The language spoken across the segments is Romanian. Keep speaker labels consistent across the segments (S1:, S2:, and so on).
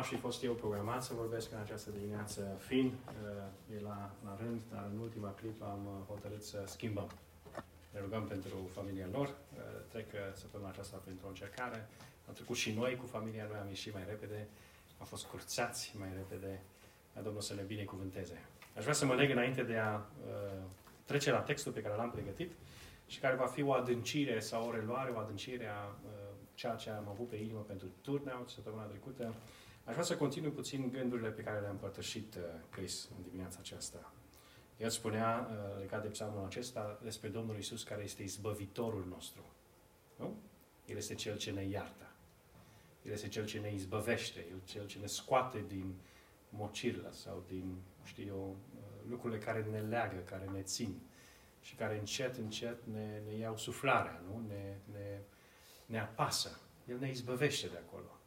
S1: aș fi fost eu programat să vorbesc în această dimineață, fiind uh, e la, la rând, dar în ultima clipă am uh, hotărât să schimbăm. Ne rugăm pentru familia lor. Uh, trec uh, săptămâna aceasta printr-o încercare. Am trecut și noi cu familia noi, am ieșit mai repede, am fost curțați mai repede. Ca Domnul să ne binecuvânteze. Aș vrea să mă leg înainte de a uh, trece la textul pe care l-am pregătit și care va fi o adâncire sau o reluare, o adâncire a uh, ceea ce am avut pe inimă pentru turnout săptămâna trecută. Aș vrea să continui puțin gândurile pe care le-a împărtășit uh, Chris în dimineața aceasta. El spunea, uh, legat de psalmul acesta, despre Domnul Isus care este izbăvitorul nostru. Nu? El este Cel ce ne iartă. El este Cel ce ne izbăvește. El Cel ce ne scoate din mocirlă sau din, știu eu, uh, lucrurile care ne leagă, care ne țin și care încet, încet ne, ne iau suflarea, nu? Ne, ne, ne apasă. El ne izbăvește de acolo.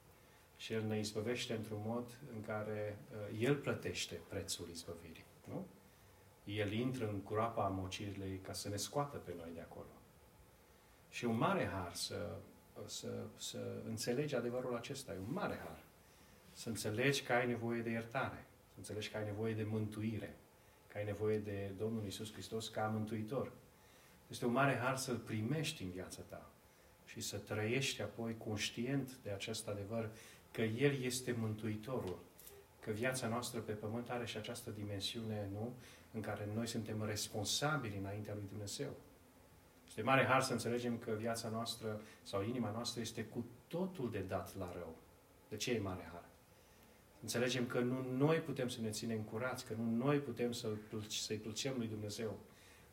S1: Și El ne izbăvește într-un mod în care uh, El plătește prețul izbăvirii. Nu? El intră în curapa mocirilei ca să ne scoată pe noi de acolo. Și un mare har să, să, să înțelegi adevărul acesta. E un mare har. Să înțelegi că ai nevoie de iertare. Să înțelegi că ai nevoie de mântuire. Că ai nevoie de Domnul Isus Hristos ca mântuitor. Este un mare har să-L primești în viața ta și să trăiești apoi conștient de acest adevăr că El este Mântuitorul, că viața noastră pe pământ are și această dimensiune, nu? În care noi suntem responsabili înaintea lui Dumnezeu. Este mare har să înțelegem că viața noastră sau inima noastră este cu totul de dat la rău. De ce e mare har? Înțelegem că nu noi putem să ne ținem curați, că nu noi putem să-i să plăcem lui Dumnezeu,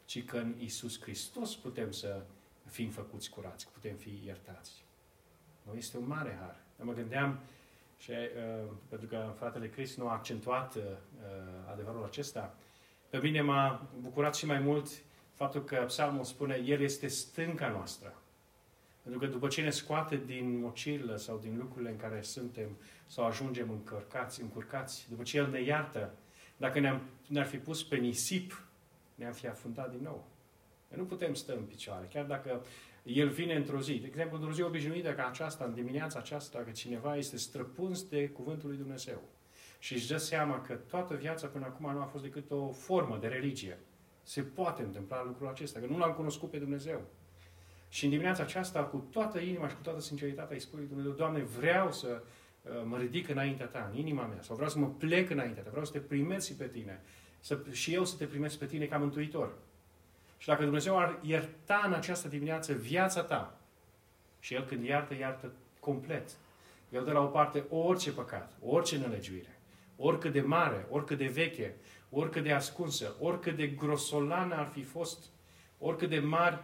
S1: ci că în Isus Hristos putem să fim făcuți curați, că putem fi iertați. Nu este un mare har. Eu mă gândeam, și, uh, pentru că fratele Crist nu a accentuat uh, adevărul acesta, pe mine m-a bucurat și mai mult faptul că psalmul spune, El este stânca noastră. Pentru că după ce ne scoate din mocirlă sau din lucrurile în care suntem sau ajungem încărcați, încurcați, după ce El ne iartă, dacă ne-am, ne-ar fi pus pe nisip, ne-am fi afundat din nou. Nu putem sta în picioare, chiar dacă el vine într-o zi. De exemplu, într-o zi obișnuită ca aceasta, în dimineața aceasta, că cineva este străpuns de Cuvântul lui Dumnezeu și își dă seama că toată viața până acum nu a fost decât o formă de religie. Se poate întâmpla lucrul acesta, că nu l-am cunoscut pe Dumnezeu. Și în dimineața aceasta, cu toată inima și cu toată sinceritatea, îi spui Dumnezeu, Doamne, vreau să uh, mă ridic înaintea Ta, în inima mea, sau vreau să mă plec înaintea Ta, vreau să te primesc pe Tine, să, și eu să te primesc pe Tine ca Mântuitor. Și dacă Dumnezeu ar ierta în această dimineață viața ta, și El când iartă, iartă complet. El dă la o parte orice păcat, orice nelegiuire, oricât de mare, oricât de veche, oricât de ascunsă, oricât de grosolană ar fi fost, oricât de mari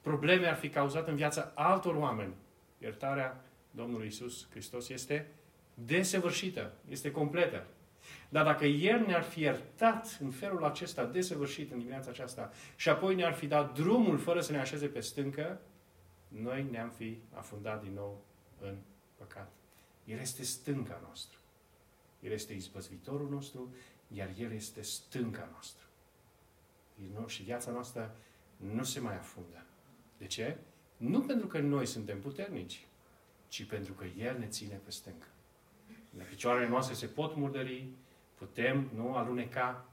S1: probleme ar fi cauzat în viața altor oameni. Iertarea Domnului Isus Hristos este desăvârșită, este completă. Dar dacă El ne-ar fi iertat în felul acesta desăvârșit în dimineața aceasta și apoi ne-ar fi dat drumul fără să ne așeze pe stâncă, noi ne-am fi afundat din nou în păcat. El este stânca noastră. El este izbăzvitorul nostru, iar El este stânca noastră. Și viața noastră nu se mai afundă. De ce? Nu pentru că noi suntem puternici, ci pentru că El ne ține pe stâncă. La picioarele noastre se pot murdări, Putem, nu, aluneca,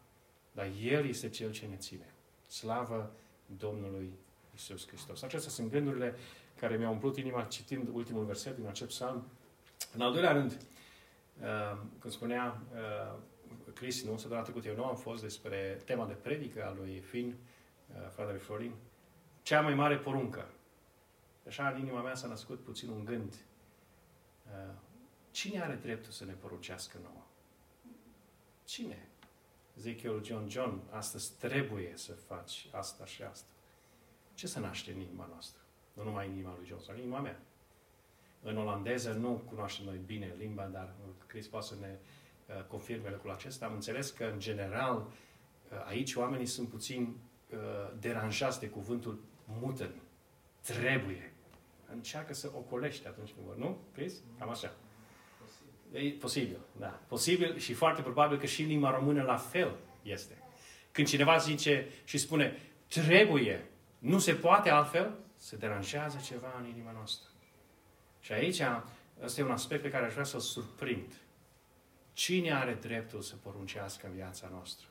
S1: dar El este Cel ce ne ține. Slavă Domnului Isus Hristos. Acestea sunt gândurile care mi-au umplut inima citind ultimul verset din acest psalm. În al doilea rând, uh, când spunea uh, Cristi, nu, săptămâna trecută eu nu am fost despre tema de predică a lui Fin, uh, fratele Florin, cea mai mare poruncă. Așa în inima mea s-a născut puțin un gând. Cine are dreptul să ne poruncească nouă? Cine? Zic eu John John, astăzi trebuie să faci asta și asta. Ce se naște în inima noastră? Nu numai în inima lui John, în inima mea. În olandeză nu cunoaștem noi bine limba, dar Chris poate să ne uh, confirme lucrul acesta. Am înțeles că, în general, uh, aici oamenii sunt puțin uh, deranjați de cuvântul muten. Trebuie. Încearcă să ocolește atunci când vor, nu? Chris? Cam așa. E posibil, da. Posibil și foarte probabil că și în limba română la fel este. Când cineva zice și spune trebuie, nu se poate altfel, se deranjează ceva în inima noastră. Și aici, ăsta e un aspect pe care aș vrea să-l surprind. Cine are dreptul să poruncească în viața noastră?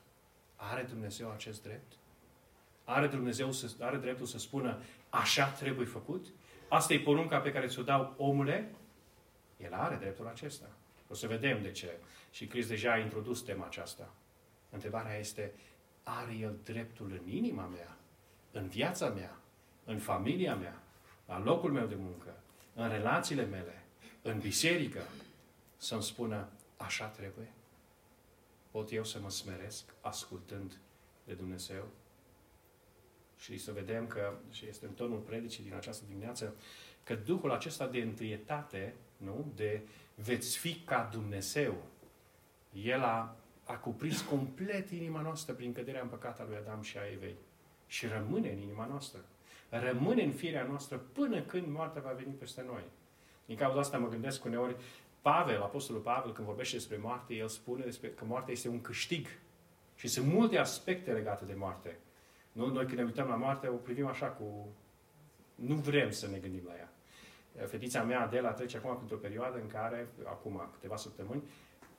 S1: Are Dumnezeu acest drept? Are Dumnezeu să, are dreptul să spună așa trebuie făcut? Asta e porunca pe care ți-o dau omule? El are dreptul acesta. O să vedem de ce. Și Crist deja a introdus tema aceasta. Întrebarea este, are El dreptul în inima mea, în viața mea, în familia mea, la locul meu de muncă, în relațiile mele, în biserică, să-mi spună, așa trebuie? Pot eu să mă smeresc ascultând de Dumnezeu? Și să vedem că, și este în tonul predicii din această dimineață, că Duhul acesta de întâietate, nu? de veți fi ca Dumnezeu, El a, a cuprins complet inima noastră prin căderea în păcat lui Adam și a Evei. Și rămâne în inima noastră. Rămâne în firea noastră până când moartea va veni peste noi. Din cauza asta mă gândesc uneori, Pavel, Apostolul Pavel, când vorbește despre moarte, el spune despre că moartea este un câștig. Și sunt multe aspecte legate de moarte. Nu? Noi când ne uităm la moarte, o privim așa cu... Nu vrem să ne gândim la ea. Fetița mea, Adela, trece acum într-o perioadă în care, acum câteva săptămâni,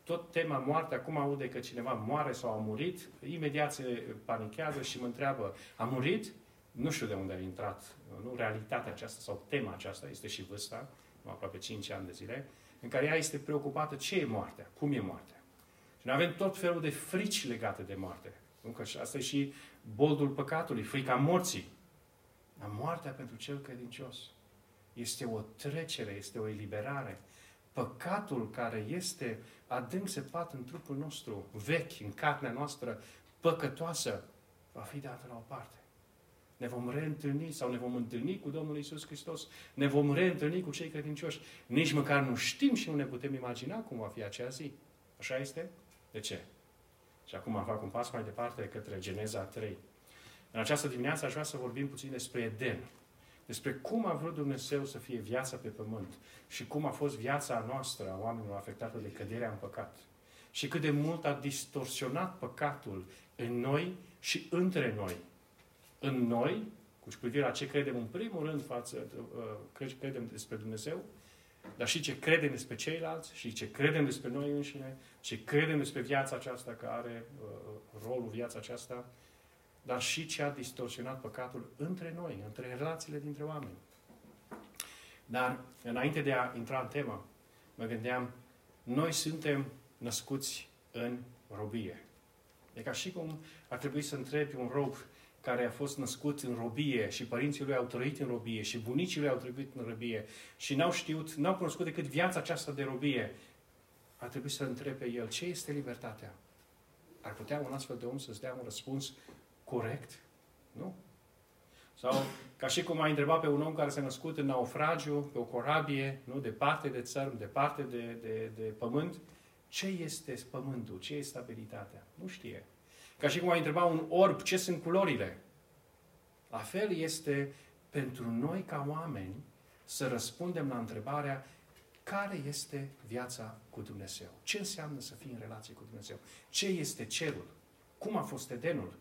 S1: tot tema moarte, acum aude că cineva moare sau a murit, imediat se panichează și mă întreabă, a murit? Nu știu de unde a intrat, nu, realitatea aceasta sau tema aceasta, este și vârsta, aproape 5 ani de zile, în care ea este preocupată ce e moartea, cum e moartea. Și noi avem tot felul de frici legate de moarte. Nu? Că asta e și boldul păcatului, frica morții. Dar moartea pentru cel credincios este o trecere, este o eliberare. Păcatul care este adânc sepat în trupul nostru, vechi, în carnea noastră, păcătoasă, va fi dată la o parte. Ne vom reîntâlni sau ne vom întâlni cu Domnul Isus Hristos. Ne vom reîntâlni cu cei credincioși. Nici măcar nu știm și nu ne putem imagina cum va fi acea zi. Așa este? De ce? Și acum fac un pas mai departe către Geneza 3. În această dimineață aș vrea să vorbim puțin despre Eden. Despre cum a vrut Dumnezeu să fie viața pe pământ și cum a fost viața noastră a oamenilor afectată de căderea în păcat. Și cât de mult a distorsionat păcatul în noi și între noi în noi, cu privire la ce credem în primul rând față, uh, credem despre Dumnezeu, dar și ce credem despre ceilalți și ce credem despre noi înșine, ce credem despre viața aceasta care are uh, rolul viața aceasta, dar și ce a distorsionat păcatul între noi, între relațiile dintre oameni. Dar, înainte de a intra în temă, mă gândeam, noi suntem născuți în robie. E ca și cum ar trebui să întrebi un rob care a fost născut în robie și părinții lui au trăit în robie și bunicii lui au trăit în robie și n-au știut, n-au cunoscut decât viața aceasta de robie, ar trebui să întrebe el ce este libertatea. Ar putea un astfel de om să-ți dea un răspuns corect? Nu? Sau ca și cum ai întrebat pe un om care s-a născut în naufragiu, pe o corabie, nu? departe de țărm, departe de, de, de pământ, ce este pământul? Ce este stabilitatea? Nu știe. Ca și cum ai întreba un orb ce sunt culorile. La fel este pentru noi ca oameni să răspundem la întrebarea care este viața cu Dumnezeu? Ce înseamnă să fii în relație cu Dumnezeu? Ce este cerul? Cum a fost Edenul?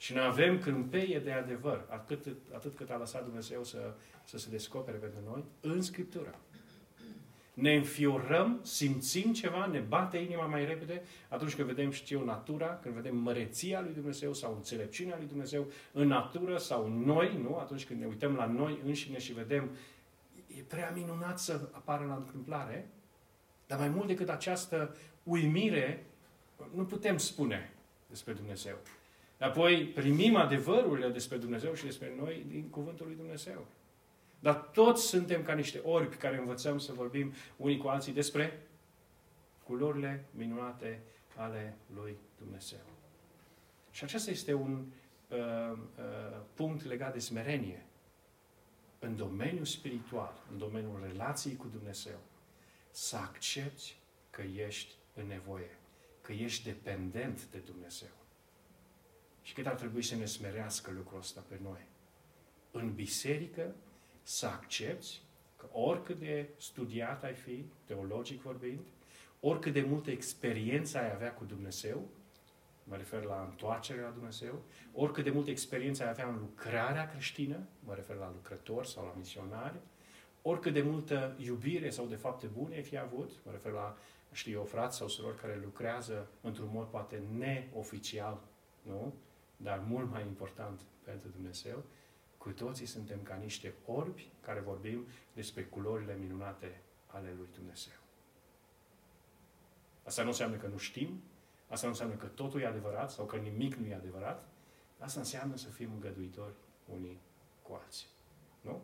S1: Și noi avem câmpeie de adevăr, atât, atât cât a lăsat Dumnezeu să, să se descopere pentru noi, în Scriptură ne înfiorăm, simțim ceva, ne bate inima mai repede atunci când vedem, știu, natura, când vedem măreția lui Dumnezeu sau înțelepciunea lui Dumnezeu în natură sau în noi, nu? Atunci când ne uităm la noi înșine și vedem, e prea minunat să apară la întâmplare, dar mai mult decât această uimire, nu putem spune despre Dumnezeu. Apoi primim adevărurile despre Dumnezeu și despre noi din Cuvântul lui Dumnezeu. Dar toți suntem ca niște orbi care învățăm să vorbim unii cu alții despre culorile minunate ale lui Dumnezeu. Și acesta este un uh, uh, punct legat de smerenie. În domeniul spiritual, în domeniul relației cu Dumnezeu, să accepti că ești în nevoie, că ești dependent de Dumnezeu. Și cât ar trebui să ne smerească lucrul ăsta pe noi. În biserică, să accepti că oricât de studiat ai fi, teologic vorbind, oricât de multă experiență ai avea cu Dumnezeu, mă refer la întoarcerea la Dumnezeu, oricât de multă experiență ai avea în lucrarea creștină, mă refer la lucrători sau la misionari, oricât de multă iubire sau de fapte bune ai fi avut, mă refer la știu eu, frați sau surori care lucrează într-un mod poate neoficial, nu? Dar mult mai important pentru Dumnezeu, cu toții suntem ca niște orbi care vorbim despre culorile minunate ale lui Dumnezeu. Asta nu înseamnă că nu știm, asta nu înseamnă că totul e adevărat sau că nimic nu e adevărat, asta înseamnă să fim îngăduitori unii cu alții. Nu?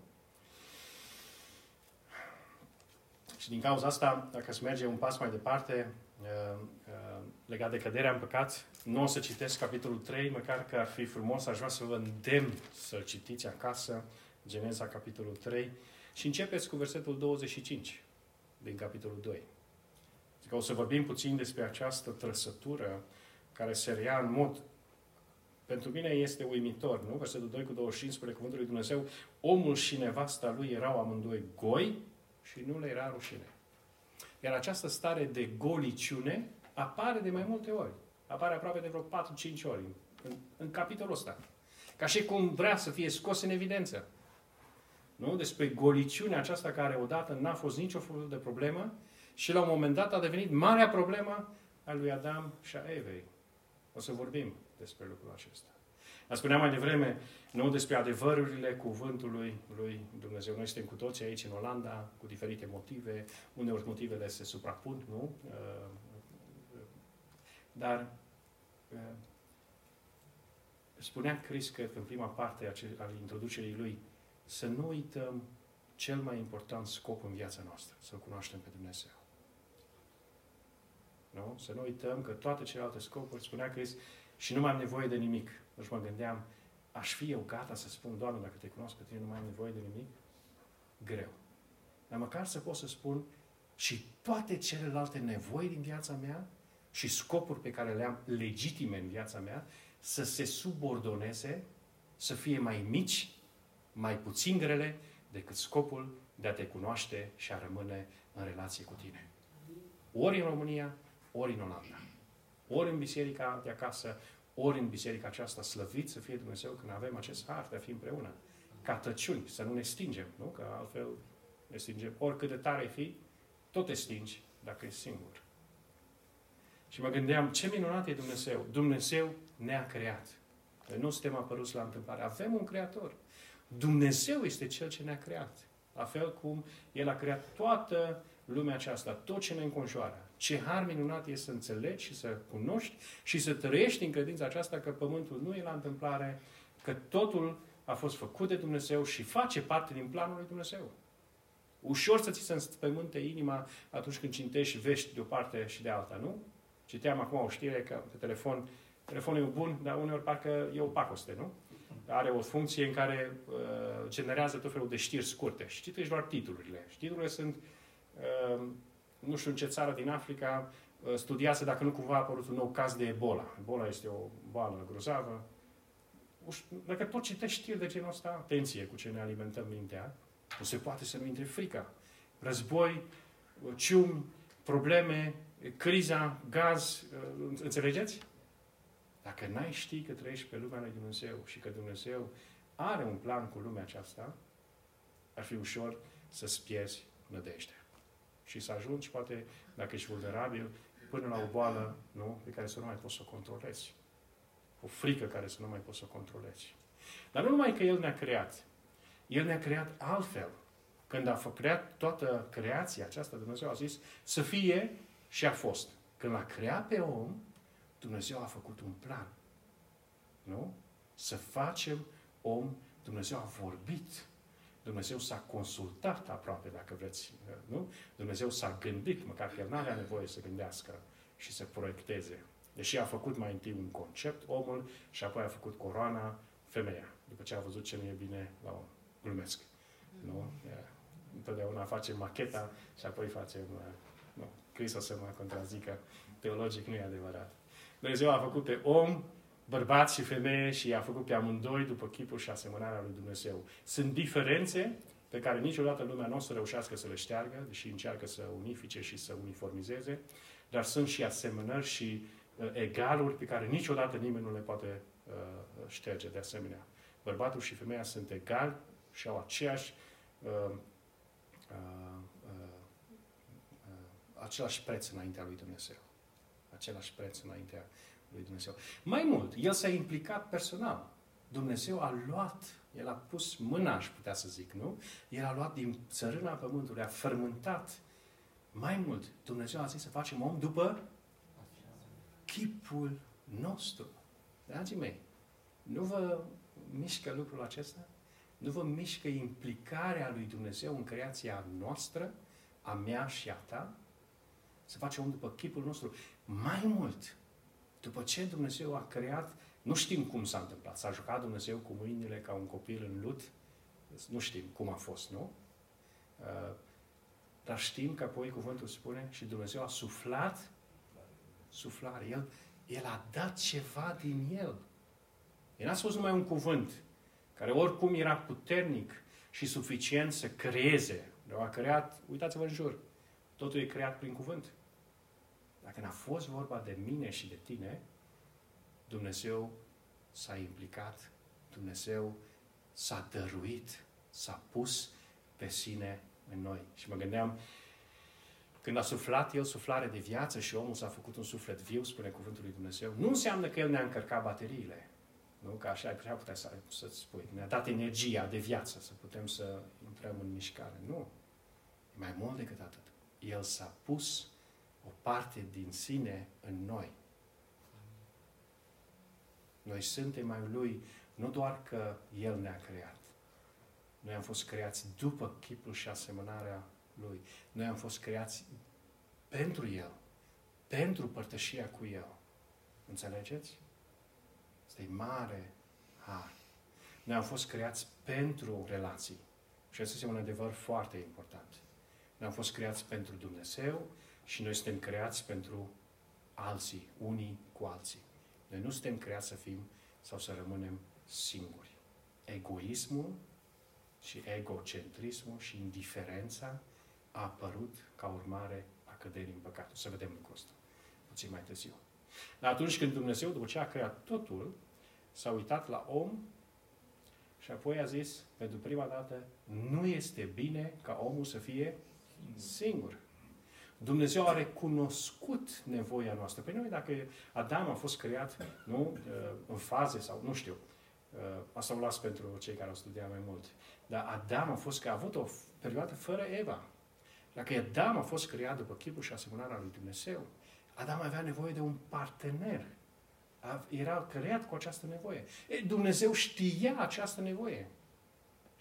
S1: Și din cauza asta, dacă să merge un pas mai departe, uh, uh, legat de căderea în păcat, nu o să citesc capitolul 3, măcar că ar fi frumos, aș vrea să vă îndemn să-l citiți acasă, Geneza, capitolul 3, și începeți cu versetul 25 din capitolul 2. Adică o să vorbim puțin despre această trăsătură care se rea în mod pentru mine este uimitor, nu? Versetul 2 cu 25 spune cuvântul lui Dumnezeu, omul și nevasta lui erau amândoi goi și nu le era rușine. Iar această stare de goliciune apare de mai multe ori. Apare aproape de vreo 4-5 ori în, în, în capitolul ăsta. Ca și cum vrea să fie scos în evidență. Nu? Despre goliciunea aceasta care odată n-a fost nicio fel de problemă și la un moment dat a devenit marea problemă a lui Adam și a Evei. O să vorbim despre lucrul acesta. Dar spuneam mai devreme, nu despre adevărurile cuvântului lui Dumnezeu. Noi suntem cu toții aici în Olanda, cu diferite motive. Uneori motivele se suprapun, nu? Uh, dar uh, spunea Chris că în prima parte a introducerii lui să nu uităm cel mai important scop în viața noastră, să-L cunoaștem pe Dumnezeu. Nu? Să nu uităm că toate celelalte scopuri, spunea Chris, și nu mai am nevoie de nimic. Deci mă gândeam, aș fi eu gata să spun, Doamne, dacă te cunosc pe tine, nu mai am nevoie de nimic? Greu. Dar măcar să pot să spun și toate celelalte nevoi din viața mea și scopuri pe care le am legitime în viața mea, să se subordoneze, să fie mai mici, mai puțin grele, decât scopul de a te cunoaște și a rămâne în relație cu tine. Ori în România, ori în Olanda. Ori în biserica de acasă, ori în biserica aceasta, slăvit să fie Dumnezeu când avem acest har de a fi împreună. Ca tăciuni, să nu ne stingem, nu? Că altfel ne stingem. Oricât de tare ai fi, tot te stingi dacă ești singur. Și mă gândeam, ce minunat e Dumnezeu. Dumnezeu ne-a creat. Noi nu suntem apăruți la întâmplare. Avem un creator. Dumnezeu este Cel ce ne-a creat. La fel cum El a creat toată lumea aceasta, tot ce ne înconjoară. Ce har minunat e să înțelegi și să cunoști și să trăiești în credința aceasta că pământul nu e la întâmplare, că totul a fost făcut de Dumnezeu și face parte din planul lui Dumnezeu. Ușor să ți se înspământe inima atunci când citești vești de o parte și de alta, nu? Citeam acum o știre că pe telefon, telefonul e bun, dar uneori parcă e o pacoste, nu? Are o funcție în care uh, generează tot felul de știri scurte și citești doar titlurile. Știrile sunt uh, nu știu în ce țară din Africa, uh, studiază dacă nu cumva a apărut un nou caz de Ebola. Ebola este o boală grozavă. Dacă tot citești știri de genul ăsta, atenție cu ce ne alimentăm mintea, nu se poate să nu intre frica. Război, uh, ciumi, probleme, criza, gaz, uh, înțelegeți? Dacă n-ai ști că trăiești pe lumea lui Dumnezeu și că Dumnezeu are un plan cu lumea aceasta, ar fi ușor să-ți pierzi nădejdea și să ajungi, poate, dacă ești vulnerabil, până la o boală nu, pe care să nu mai poți să o controlezi. O frică care să nu mai poți să o controlezi. Dar nu numai că El ne-a creat, El ne-a creat altfel. Când a creat toată creația aceasta, Dumnezeu a zis să fie și a fost. Când l-a creat pe om, Dumnezeu a făcut un plan. Nu? Să facem om, Dumnezeu a vorbit Dumnezeu s-a consultat aproape, dacă vreți, nu? Dumnezeu s-a gândit, măcar că El nu avea nevoie să gândească și să proiecteze. Deși a făcut mai întâi un concept, omul, și apoi a făcut coroana, femeia, după ce a văzut ce nu e bine la om. Glumesc. Nu? Întotdeauna facem macheta și apoi facem... Nu, Cris o să mă contrazică. Teologic nu e adevărat. Dumnezeu a făcut pe om bărbat și femeie și i-a făcut pe amândoi după chipul și asemănarea lui Dumnezeu. Sunt diferențe pe care niciodată lumea nu o să reușească să le șteargă, deși încearcă să unifice și să uniformizeze, dar sunt și asemănări și uh, egaluri pe care niciodată nimeni nu le poate uh, șterge de asemenea. Bărbatul și femeia sunt egali și au aceeași uh, uh, uh, același preț înaintea lui Dumnezeu. Același preț înaintea lui Dumnezeu. Mai mult, el s-a implicat personal. Dumnezeu a luat, el a pus mâna, aș putea să zic, nu? El a luat din țărâna pământului, a fermentat. Mai mult, Dumnezeu a zis să facem om după chipul nostru. Dragii mei, nu vă mișcă lucrul acesta? Nu vă mișcă implicarea lui Dumnezeu în creația noastră, a mea și a ta? Să facem om după chipul nostru. Mai mult, după ce Dumnezeu a creat, nu știm cum s-a întâmplat. S-a jucat Dumnezeu cu mâinile ca un copil în lut? Nu știm cum a fost, nu? Uh, dar știm că apoi cuvântul spune și Dumnezeu a suflat suflare. El, el a dat ceva din el. El n-a spus numai un cuvânt, care oricum era puternic și suficient să creeze. El a creat, uitați-vă în jur, totul e creat prin cuvânt. Dacă n-a fost vorba de mine și de tine, Dumnezeu s-a implicat, Dumnezeu s-a dăruit, s-a pus pe sine în noi. Și mă gândeam, când a suflat El suflare de viață și omul s-a făcut un suflet viu, spune cuvântul lui Dumnezeu, nu înseamnă că El ne-a încărcat bateriile. Nu? Că așa ai putea să, să-ți spui. Ne-a dat energia de viață să putem să intrăm în mișcare. Nu. E mai mult decât atât. El s-a pus o parte din sine în noi. Noi suntem mai Lui nu doar că El ne-a creat. Noi am fost creați după chipul și asemănarea Lui. Noi am fost creați pentru El. Pentru părtășia cu El. Înțelegeți? Este mare har. Noi am fost creați pentru relații. Și asta este un adevăr foarte important. Noi am fost creați pentru Dumnezeu și noi suntem creați pentru alții, unii cu alții. Noi nu suntem creați să fim sau să rămânem singuri. Egoismul și egocentrismul și indiferența a apărut ca urmare a căderii în păcat. O să vedem lucrul ăsta puțin mai târziu. Dar atunci când Dumnezeu, după ce a creat totul, s-a uitat la om și apoi a zis, pentru prima dată, nu este bine ca omul să fie singur. Dumnezeu a recunoscut nevoia noastră. Păi noi, dacă Adam a fost creat nu, în faze sau nu știu, asta o las pentru cei care au studiat mai mult, dar Adam a fost că a avut o perioadă fără Eva. Dacă Adam a fost creat după chipul și asemănarea lui Dumnezeu, Adam avea nevoie de un partener. Era creat cu această nevoie. E, Dumnezeu știa această nevoie.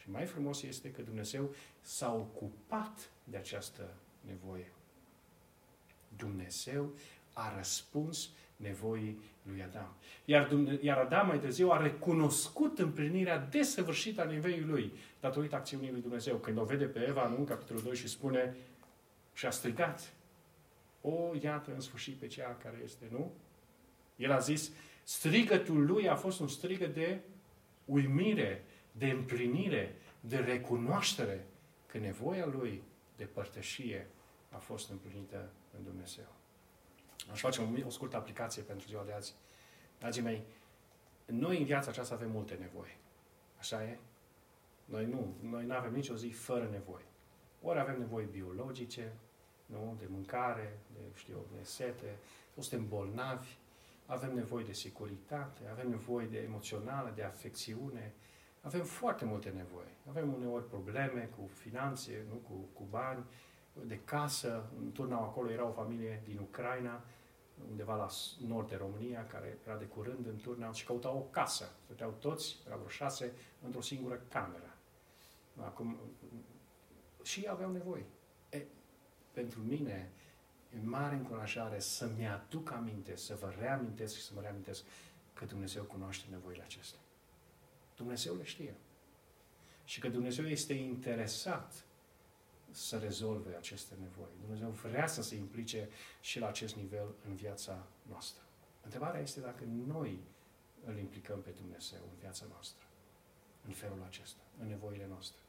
S1: Și mai frumos este că Dumnezeu s-a ocupat de această nevoie. Dumnezeu a răspuns nevoii lui Adam. Iar, iar Adam mai târziu a recunoscut împlinirea desăvârșită a nevoii lui, datorită acțiunii lui Dumnezeu. Când o vede pe Eva în capitolul 2 și spune și a strigat, o, iată în sfârșit pe cea care este, nu? El a zis, strigătul lui a fost un strigă de uimire, de împlinire, de recunoaștere că nevoia lui de părtășie a fost împlinită în Dumnezeu. Aș face o, o scurtă aplicație pentru ziua de azi. Dragii mei, noi în viața aceasta avem multe nevoi. Așa e? Noi nu. Noi nu avem nicio zi fără nevoi. Ori avem nevoi biologice, nu? de mâncare, de, știu, de sete, o suntem bolnavi, avem nevoie de securitate, avem nevoie de emoțională, de afecțiune, avem foarte multe nevoi. Avem uneori probleme cu finanțe, nu? Cu, cu bani, de casă. În turnau acolo era o familie din Ucraina, undeva la nord de România, care era de curând în turnau și căutau o casă. Stăteau toți, erau vreo șase, într-o singură cameră. Acum, și aveau nevoie. E, pentru mine, e mare încurajare să-mi aduc aminte, să vă reamintesc și să mă reamintesc că Dumnezeu cunoaște nevoile acestea. Dumnezeu le știe. Și că Dumnezeu este interesat să rezolve aceste nevoi. Dumnezeu vrea să se implice și la acest nivel în viața noastră. Întrebarea este dacă noi îl implicăm pe Dumnezeu în viața noastră, în felul acesta, în nevoile noastre.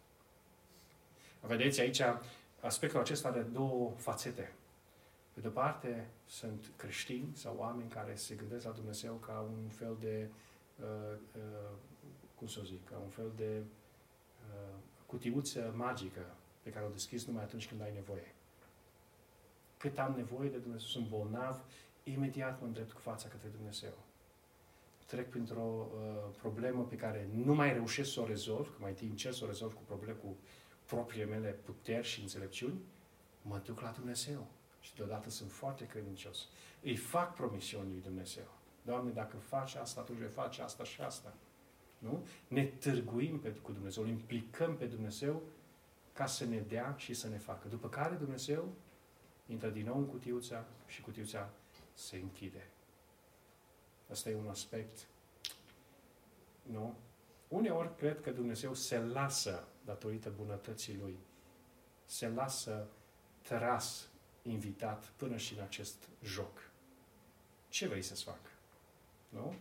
S1: Vedeți aici, aspectul acesta de două fațete. Pe de-o parte, sunt creștini sau oameni care se gândesc la Dumnezeu ca un fel de, uh, uh, cum să zic, ca un fel de uh, cutiuță magică pe care o deschizi numai atunci când ai nevoie. cât am nevoie de Dumnezeu, sunt bolnav, imediat mă îndrept cu fața către Dumnezeu. Trec printr-o uh, problemă pe care nu mai reușesc să o rezolv, că mai întâi încerc să o rezolv cu probleme, cu propriile mele puteri și înțelepciuni, mă duc la Dumnezeu. Și deodată sunt foarte credincios. Îi fac promisiuni lui Dumnezeu. Doamne, dacă faci asta, atunci vei face asta și asta. Nu? Ne târguim pe, cu Dumnezeu, îl implicăm pe Dumnezeu ca să ne dea și să ne facă. După care Dumnezeu intră din nou în cutiuța și cutiuța se închide. Asta e un aspect, nu? Uneori cred că Dumnezeu se lasă, datorită bunătății Lui, se lasă tras, invitat până și în acest joc. Ce vrei să-ți fac? Nu?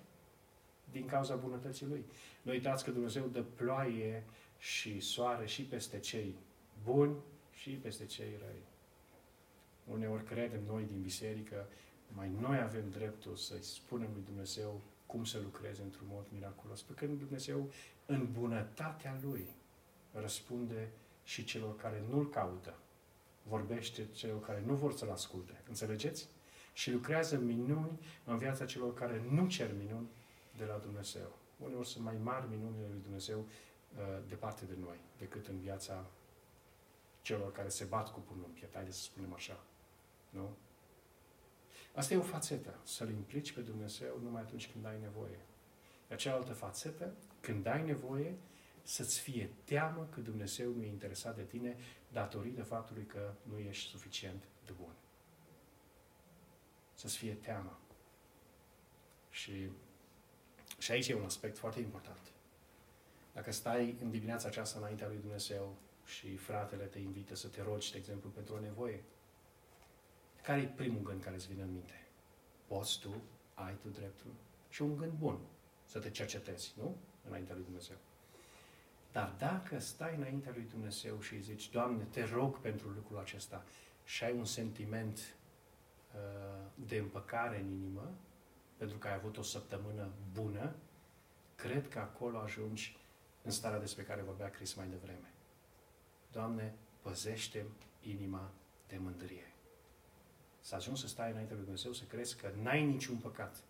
S1: Din cauza bunătății Lui. Nu uitați că Dumnezeu dă ploaie și soare și peste cei buni și peste cei răi. Uneori credem noi din biserică, mai noi avem dreptul să-i spunem lui Dumnezeu cum să lucreze într-un mod miraculos. Pe când Dumnezeu, în bunătatea Lui, răspunde și celor care nu-L caută. Vorbește celor care nu vor să-L asculte. Înțelegeți? Și lucrează minuni în viața celor care nu cer minuni de la Dumnezeu. Uneori sunt mai mari minunile lui Dumnezeu uh, departe de noi decât în viața celor care se bat cu pumnul în piept, haideți să spunem așa. Nu? Asta e o fațetă, să-L implici pe Dumnezeu numai atunci când ai nevoie. Iar cealaltă fațetă, când ai nevoie, să-ți fie teamă că Dumnezeu nu e interesat de tine datorită faptului că nu ești suficient de bun. Să-ți fie teamă. Și, și aici e un aspect foarte important. Dacă stai în dimineața aceasta înaintea lui Dumnezeu și fratele te invită să te rogi, de exemplu, pentru o nevoie, care e primul gând care îți vine în minte? Poți tu, ai tu dreptul și un gând bun să te cercetezi, nu? Înaintea lui Dumnezeu. Dar dacă stai înaintea lui Dumnezeu și îi zici, Doamne, te rog pentru lucrul acesta și ai un sentiment uh, de împăcare în inimă, pentru că ai avut o săptămână bună, cred că acolo ajungi în starea despre care vorbea Chris mai devreme. Doamne, păzește inima de mândrie. Să ajungi să stai înainte lui Dumnezeu, să crezi că n-ai niciun păcat,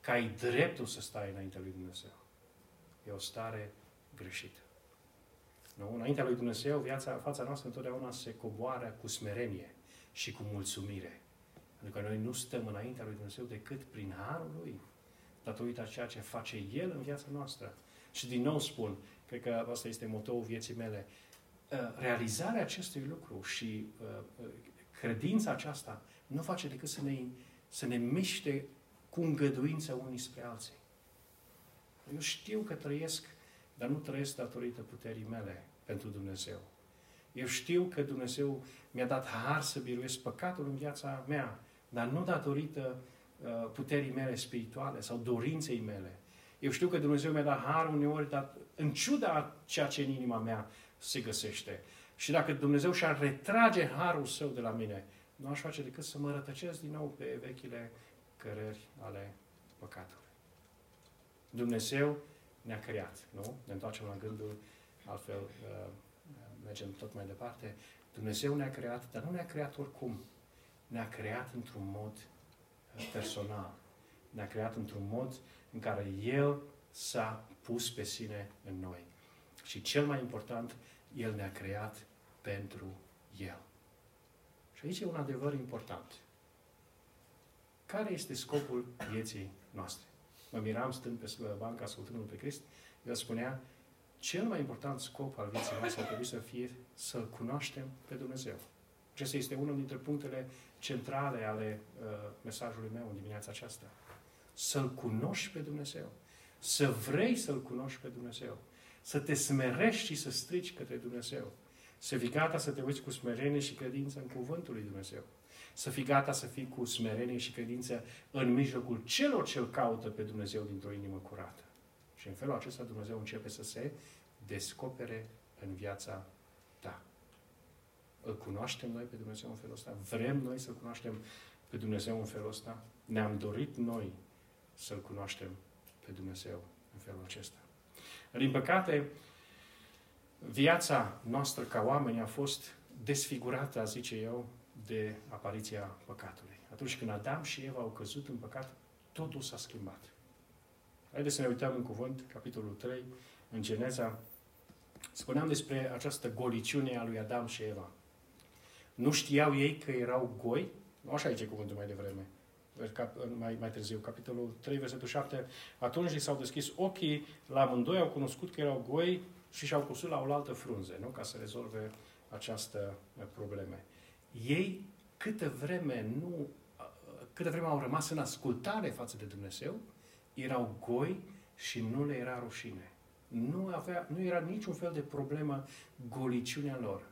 S1: că ai dreptul să stai înainte lui Dumnezeu. E o stare greșită. Nu? Înaintea lui Dumnezeu, viața, fața noastră întotdeauna se coboară cu smerenie și cu mulțumire. Pentru că noi nu stăm înaintea lui Dumnezeu decât prin harul lui, datorită a ceea ce face El în viața noastră. Și din nou spun, cred că asta este motoul vieții mele, uh, realizarea acestui lucru și uh, uh, credința aceasta nu face decât să ne, să ne miște cu îngăduință unii spre alții. Eu știu că trăiesc, dar nu trăiesc datorită puterii mele pentru Dumnezeu. Eu știu că Dumnezeu mi-a dat har să biruiesc păcatul în viața mea, dar nu datorită uh, puterii mele spirituale sau dorinței mele. Eu știu că Dumnezeu mi-a dat har uneori, dar în ciuda ceea ce în inima mea se găsește. Și dacă Dumnezeu și-ar retrage harul său de la mine, nu aș face decât să mă rătăcesc din nou pe vechile cărări ale păcatului. Dumnezeu ne-a creat, nu? Ne întoarcem la gândul, altfel uh, mergem tot mai departe. Dumnezeu ne-a creat, dar nu ne-a creat oricum. Ne-a creat într-un mod uh, personal. Ne-a creat într-un mod în care El s-a pus pe sine în noi. Și cel mai important, El ne-a creat pentru El. Și aici e un adevăr important. Care este scopul vieții noastre? Mă miram stând pe banca ascultându pe Crist, el spunea, cel mai important scop al vieții noastre ar trebui să fie să-L cunoaștem pe Dumnezeu. Acesta este unul dintre punctele centrale ale uh, mesajului meu în dimineața aceasta. Să-L cunoști pe Dumnezeu. Să vrei să-L cunoști pe Dumnezeu. Să te smerești și să strici către Dumnezeu. Să fii gata să te uiți cu smerenie și credință în cuvântul lui Dumnezeu. Să fii gata să fii cu smerenie și credință în mijlocul celor ce îl caută pe Dumnezeu dintr-o inimă curată. Și în felul acesta Dumnezeu începe să se descopere în viața ta. Îl cunoaștem noi pe Dumnezeu în felul ăsta? Vrem noi să-L cunoaștem pe Dumnezeu în felul ăsta? Ne-am dorit noi să-L cunoaștem pe Dumnezeu în felul acesta. Din păcate, viața noastră ca oameni a fost desfigurată, zice eu, de apariția păcatului. Atunci când Adam și Eva au căzut în păcat, totul s-a schimbat. Haideți să ne uităm în cuvânt, capitolul 3, în Geneza. Spuneam despre această goliciune a lui Adam și Eva. Nu știau ei că erau goi? Nu așa zice cuvântul mai devreme. Mai, mai târziu, capitolul 3, versetul 7. Atunci li s-au deschis ochii, la amândoi au cunoscut că erau goi și și-au cusut la o altă frunze, nu? Ca să rezolve această probleme. Ei, câtă vreme nu câtă vreme au rămas în ascultare față de Dumnezeu, erau goi și nu le era rușine. Nu, avea, nu era niciun fel de problemă goliciunea lor.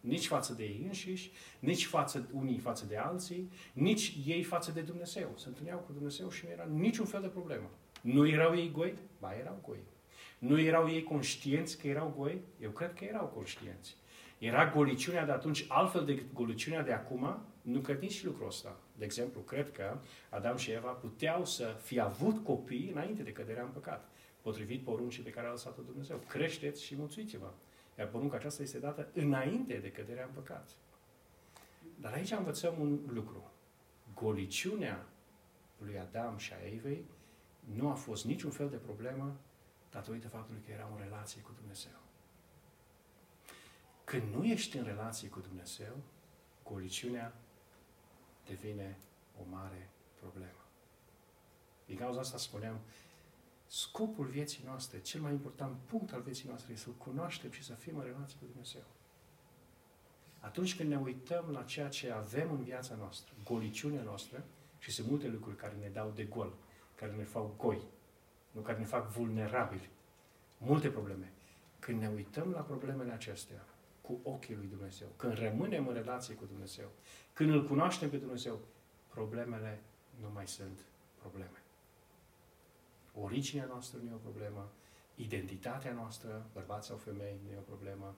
S1: Nici față de ei înșiși, nici față, unii față de alții, nici ei față de Dumnezeu. Se întâlneau cu Dumnezeu și nu era niciun fel de problemă. Nu erau ei goi? Ba, erau goi. Nu erau ei conștienți că erau goi? Eu cred că erau conștienți. Era goliciunea de atunci altfel de goliciunea de acum? Nu cred nici lucrul ăsta. De exemplu, cred că Adam și Eva puteau să fi avut copii înainte de căderea în păcat, potrivit poruncii pe care a lăsat-o Dumnezeu. Creșteți și mulțuiți-vă. Iar porunca aceasta este dată înainte de căderea în păcat. Dar aici învățăm un lucru. Goliciunea lui Adam și a Evei nu a fost niciun fel de problemă datorită faptului că erau în relație cu Dumnezeu. Când nu ești în relație cu Dumnezeu, goliciunea devine o mare problemă. Din cauza asta spuneam, scopul vieții noastre, cel mai important punct al vieții noastre este să-L cunoaștem și să fim în relație cu Dumnezeu. Atunci când ne uităm la ceea ce avem în viața noastră, goliciunea noastră, și sunt multe lucruri care ne dau de gol, care ne fac goi, nu care ne fac vulnerabili, multe probleme. Când ne uităm la problemele acestea, cu ochii lui Dumnezeu, când rămânem în relație cu Dumnezeu, când îl cunoaștem pe Dumnezeu, problemele nu mai sunt probleme. Originea noastră nu e o problemă, identitatea noastră, bărbați sau femei, nu e o problemă,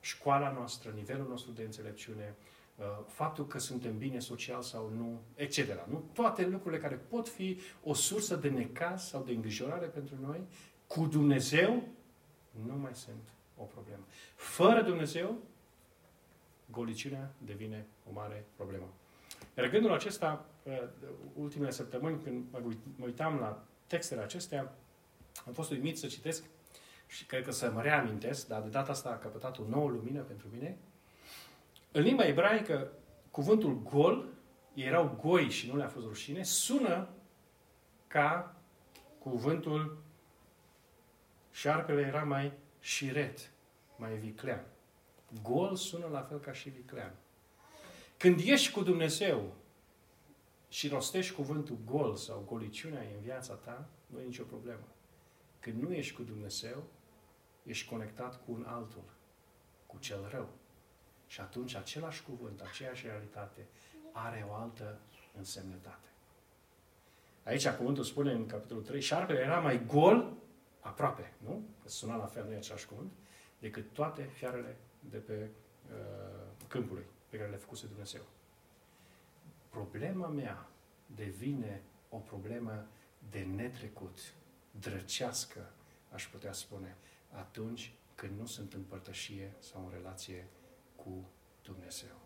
S1: școala noastră, nivelul nostru de înțelepciune, uh, faptul că suntem bine social sau nu, etc. Nu? Toate lucrurile care pot fi o sursă de necaz sau de îngrijorare pentru noi, cu Dumnezeu, nu mai sunt o problemă. Fără Dumnezeu, goliciunea devine o mare problemă. Iar gândul acesta, uh, ultimele săptămâni, când mă uitam la textele acestea, am fost uimit să citesc și cred că să mă reamintesc, dar de data asta a căpătat o nouă lumină pentru mine. În limba ebraică, cuvântul gol, erau goi și nu le-a fost rușine, sună ca cuvântul șarpele era mai șiret, mai viclean. Gol sună la fel ca și viclean. Când ești cu Dumnezeu și rostești cuvântul gol sau goliciunea în viața ta, nu e nicio problemă. Când nu ești cu Dumnezeu, ești conectat cu un altul, cu cel rău. Și atunci același cuvânt, aceeași realitate, are o altă însemnătate. Aici cuvântul spune în capitolul 3, șarpele era mai gol, aproape, nu? Că suna la fel, nu e același cuvânt, decât toate fiarele de pe uh, câmpului pe care le-a făcut Dumnezeu. Problema mea devine o problemă de netrecut, drăcească, aș putea spune, atunci când nu sunt în părtășie sau în relație cu Dumnezeu.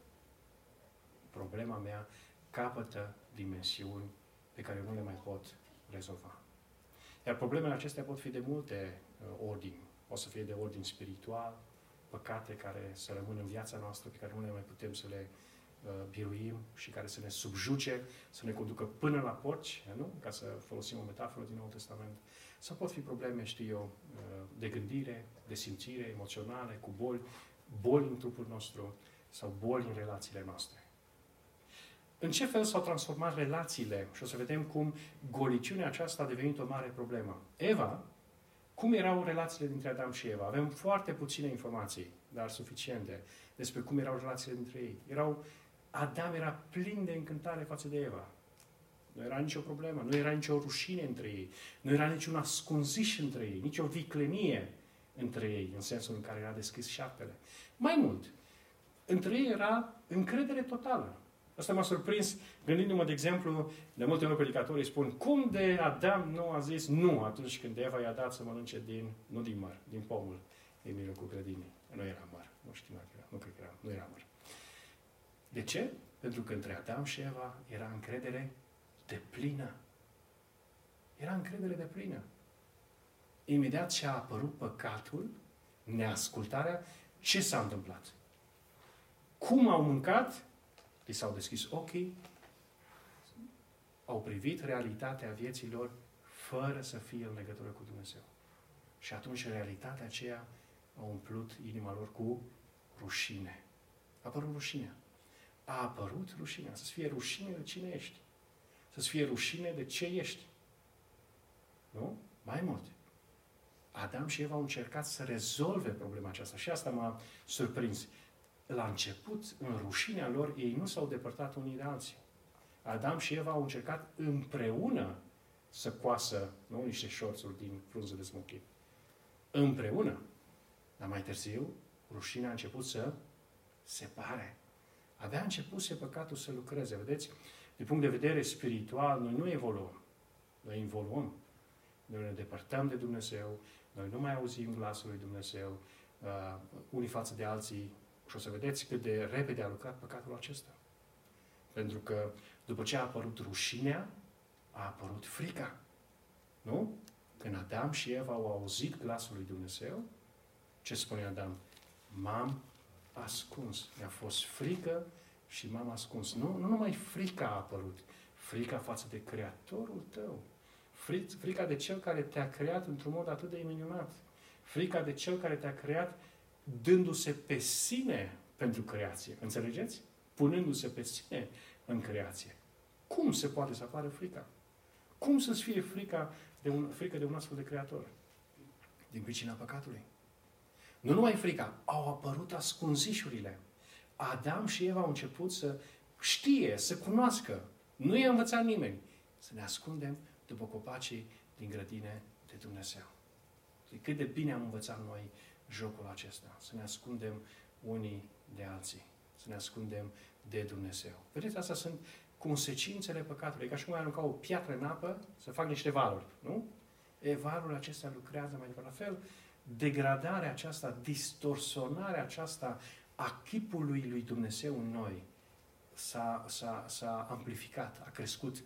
S1: Problema mea capătă dimensiuni pe care nu le mai pot rezolva. Iar problemele acestea pot fi de multe uh, ordini. O să fie de ordin spiritual, păcate care să rămână în viața noastră, pe care nu le mai putem să le uh, biruim și care să ne subjuce, să ne conducă până la porci, nu? ca să folosim o metaforă din Noul Testament. Sau pot fi probleme, știu eu, uh, de gândire, de simțire emoționale, cu boli, boli în trupul nostru sau boli în relațiile noastre. În ce fel s-au transformat relațiile? Și o să vedem cum goliciunea aceasta a devenit o mare problemă. Eva, cum erau relațiile dintre Adam și Eva? Avem foarte puține informații, dar suficiente, despre cum erau relațiile dintre ei. Erau, Adam era plin de încântare față de Eva. Nu era nicio problemă, nu era nicio rușine între ei, nu era niciun ascunziș între ei, nicio viclenie între ei, în sensul în care era deschis șarpele. Mai mult, între ei era încredere totală. Asta m-a surprins gândindu-mă, de exemplu, de multe ori predicatorii spun, cum de Adam nu a zis nu atunci când Eva i-a dat să mănânce din, nu din măr, din pomul din mijlocul grădinii. Nu era măr, nu știu dacă era, nu cred că era, nu era măr. De ce? Pentru că între Adam și Eva era încredere de plină. Era încredere de plină. Imediat ce a apărut păcatul, neascultarea, ce s-a întâmplat? Cum au mâncat? Li s-au deschis ochii, au privit realitatea vieților fără să fie în legătură cu Dumnezeu. Și atunci realitatea aceea a umplut inima lor cu rușine. A apărut rușinea. A apărut rușinea. Să-ți fie rușine de cine ești. Să-ți fie rușine de ce ești. Nu? Mai mult. Adam și Eva au încercat să rezolve problema aceasta. Și asta m-a surprins. La început, în rușinea lor, ei nu s-au depărtat unii de alții. Adam și Eva au încercat împreună să coasă nu, niște șorțuri din frunză de smochin. Împreună. Dar mai târziu, rușinea a început să separe. Avea început să păcatul să lucreze. Vedeți? Din punct de vedere spiritual, noi nu evoluăm. Noi evoluăm. Noi ne depărtăm de Dumnezeu, noi nu mai auzim glasul lui Dumnezeu, uh, unii față de alții, și o să vedeți cât de repede a lucrat păcatul acesta. Pentru că după ce a apărut rușinea, a apărut frica. Nu? Când Adam și Eva au auzit glasul lui Dumnezeu, ce spune Adam? M-am ascuns. Mi-a fost frică și m-am ascuns. Nu, nu numai frica a apărut, frica față de Creatorul tău. Frica de Cel care te-a creat într-un mod atât de minunat. Frica de Cel care te-a creat dându-se pe sine pentru creație. Înțelegeți? Punându-se pe sine în creație. Cum se poate să apară frica? Cum să-ți fie frica de un, frică de un astfel de creator? Din pricina păcatului. Nu numai frica, au apărut ascunzișurile. Adam și Eva au început să știe, să cunoască. Nu i-a învățat nimeni. Să ne ascundem după copacii din grădine de Dumnezeu. Cât de bine am învățat noi jocul acesta. Să ne ascundem unii de alții. Să ne ascundem de Dumnezeu. Vedeți, astea sunt consecințele păcatului. ca și cum ai arunca o piatră în apă să fac niște valuri, nu? E, valurile acestea lucrează mai departe. La fel, degradarea aceasta, distorsionarea aceasta a chipului lui Dumnezeu în noi s-a, s-a, s-a amplificat, a crescut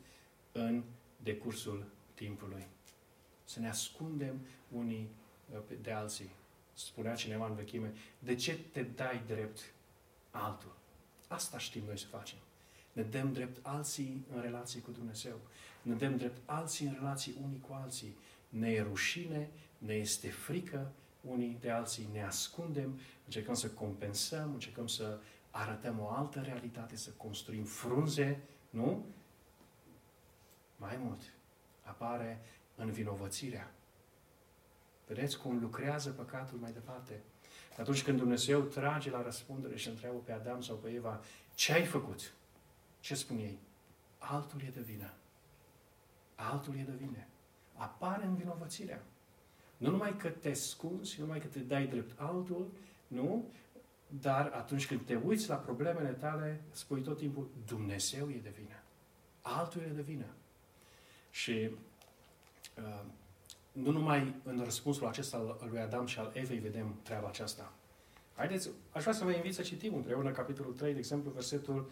S1: în decursul timpului. Să ne ascundem unii uh, de alții. Spunea cineva în vechime, de ce te dai drept altul? Asta știm noi să facem. Ne dăm drept alții în relații cu Dumnezeu. Ne dăm drept alții în relații unii cu alții. Ne e rușine, ne este frică unii de alții, ne ascundem, încercăm să compensăm, încercăm să arătăm o altă realitate, să construim frunze, nu? Mai mult, apare învinovățirea. Vedeți cum lucrează păcatul mai departe? Atunci când Dumnezeu trage la răspundere și întreabă pe Adam sau pe Eva, ce ai făcut? Ce spun ei? Altul e de vină. Altul e de vină. Apare învinovățirea. Nu numai că te scuzi, nu numai că te dai drept altul, nu? Dar atunci când te uiți la problemele tale, spui tot timpul, Dumnezeu e de vină. Altul e de vină. Și uh, nu numai în răspunsul acesta al lui Adam și al Evei vedem treaba aceasta. Haideți, aș vrea să vă invit să citim împreună capitolul 3, de exemplu, versetul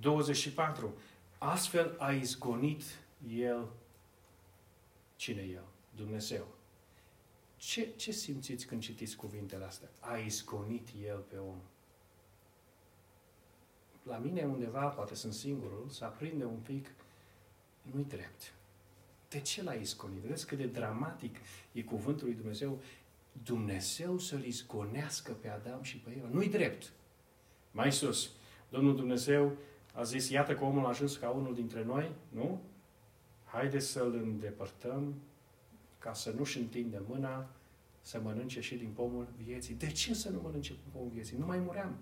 S1: 24. Astfel a izgonit El. Cine El? Dumnezeu. Ce, ce simțiți când citiți cuvintele astea? A izgonit El pe om. La mine undeva, poate sunt singurul, să aprinde un pic, nu-i drept. De ce l-a izgonit? Vedeți cât de dramatic e cuvântul lui Dumnezeu. Dumnezeu să-l izgonească pe Adam și pe Eva. Nu-i drept. Mai sus, Domnul Dumnezeu a zis, iată că omul a ajuns ca unul dintre noi, nu? Haideți să-l îndepărtăm ca să nu-și întindă mâna să mănânce și din pomul vieții. De ce să nu mănânce din pomul vieții? Nu mai muream.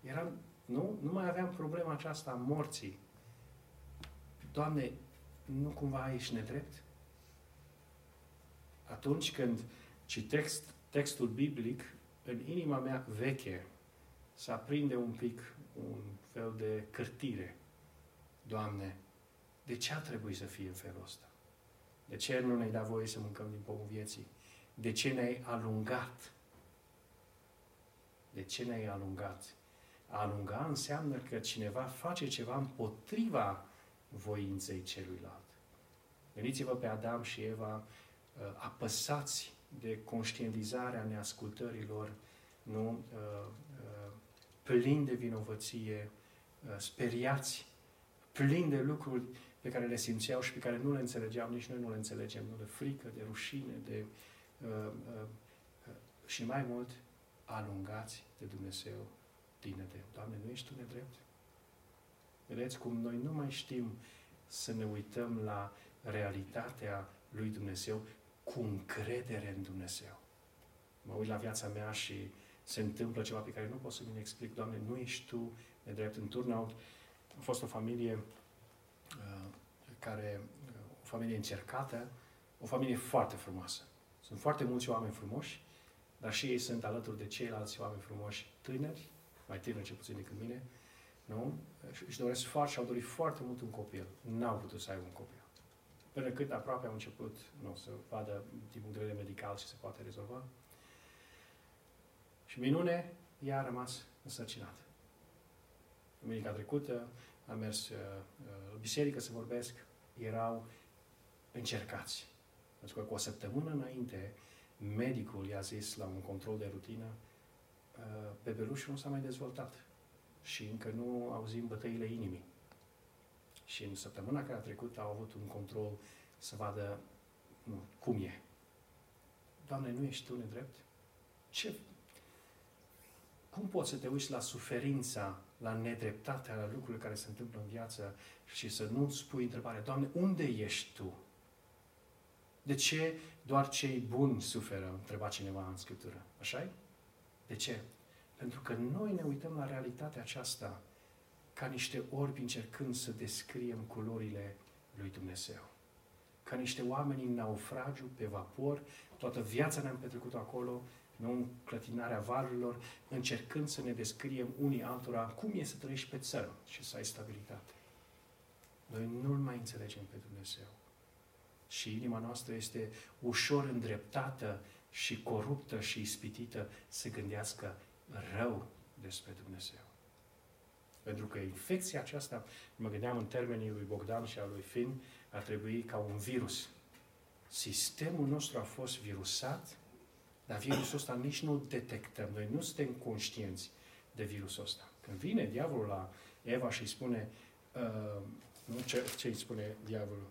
S1: Eram, nu? Nu mai aveam problema aceasta a morții. Doamne, nu cumva ești nedrept? Atunci când citesc textul biblic, în inima mea veche se aprinde un pic un fel de cârtire. Doamne, de ce ar trebui să fie în felul ăsta? De ce nu ne-ai dat voie să mâncăm din pomul vieții? De ce ne-ai alungat? De ce ne-ai alungat? A alunga înseamnă că cineva face ceva împotriva voinței celuilalt. Gândiți-vă pe Adam și Eva uh, apăsați de conștientizarea neascultărilor, nu? Uh, uh, plini de vinovăție, speriați, plini de lucruri pe care le simțeau și pe care nu le înțelegeau, nici noi nu le înțelegem, nu de frică, de rușine, de uh, uh, uh, și mai mult alungați de Dumnezeu din nedrept. Doamne, nu ești Tu nedrept? Vedeți cum noi nu mai știm să ne uităm la realitatea lui Dumnezeu cu încredere în Dumnezeu. Mă uit la viața mea și se întâmplă ceva pe care nu pot să mi explic. Doamne, nu ești Tu nedrept. În turnout a fost o familie uh, care, uh, o familie încercată, o familie foarte frumoasă. Sunt foarte mulți oameni frumoși, dar și ei sunt alături de ceilalți oameni frumoși tânări, mai tineri ce puțin decât mine, nu? Și își doresc foarte și au dorit foarte mult un copil. N-au putut să aibă un copil. Până cât aproape au început nu, să vadă din punct de vedere medical ce se poate rezolva. Și minune, ea a rămas însărcinată. Duminica trecută am mers uh, uh, la biserică să vorbesc, erau încercați. Pentru că cu o săptămână înainte, medicul i-a zis la un control de rutină, uh, bebelușul nu s-a mai dezvoltat și încă nu auzim bătăile inimii. Și în săptămâna care a trecut au avut un control să vadă nu, cum e. Doamne, nu ești Tu nedrept? Ce? Cum poți să te uiți la suferința, la nedreptatea, la lucrurile care se întâmplă în viață și să nu-ți spui întrebarea, Doamne, unde ești Tu? De ce doar cei buni suferă? Întreba cineva în Scriptură. așa -i? De ce? Pentru că noi ne uităm la realitatea aceasta ca niște orbi încercând să descriem culorile lui Dumnezeu. Ca niște oameni în naufragiu, pe vapor, toată viața ne-am petrecut acolo, nu în clătinarea valurilor, încercând să ne descriem unii altora cum e să trăiești pe țărm și să ai stabilitate. Noi nu-L mai înțelegem pe Dumnezeu. Și inima noastră este ușor îndreptată și coruptă și ispitită să gândească rău despre Dumnezeu. Pentru că infecția aceasta, mă gândeam în termenii lui Bogdan și a lui Fin, ar trebui ca un virus. Sistemul nostru a fost virusat, dar virusul ăsta nici nu detectăm. Noi nu suntem conștienți de virusul ăsta. Când vine diavolul la Eva și îi spune, uh, nu, ce, ce îi spune diavolul?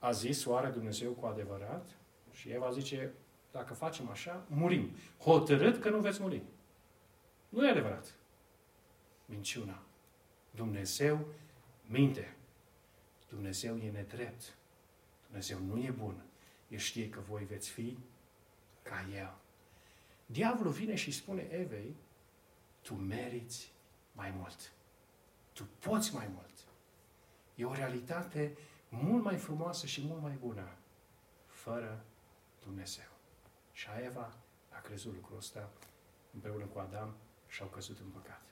S1: A zis oare Dumnezeu cu adevărat? Și Eva zice, dacă facem așa, murim. Hotărât că nu veți muri. Nu e adevărat. Minciuna. Dumnezeu minte. Dumnezeu e nedrept. Dumnezeu nu e bun. El știe că voi veți fi ca El. Diavolul vine și spune Evei, tu meriți mai mult. Tu poți mai mult. E o realitate mult mai frumoasă și mult mai bună fără Dumnezeu. Și Eva a crezut lucrul ăsta împreună cu Adam și au căzut în păcat.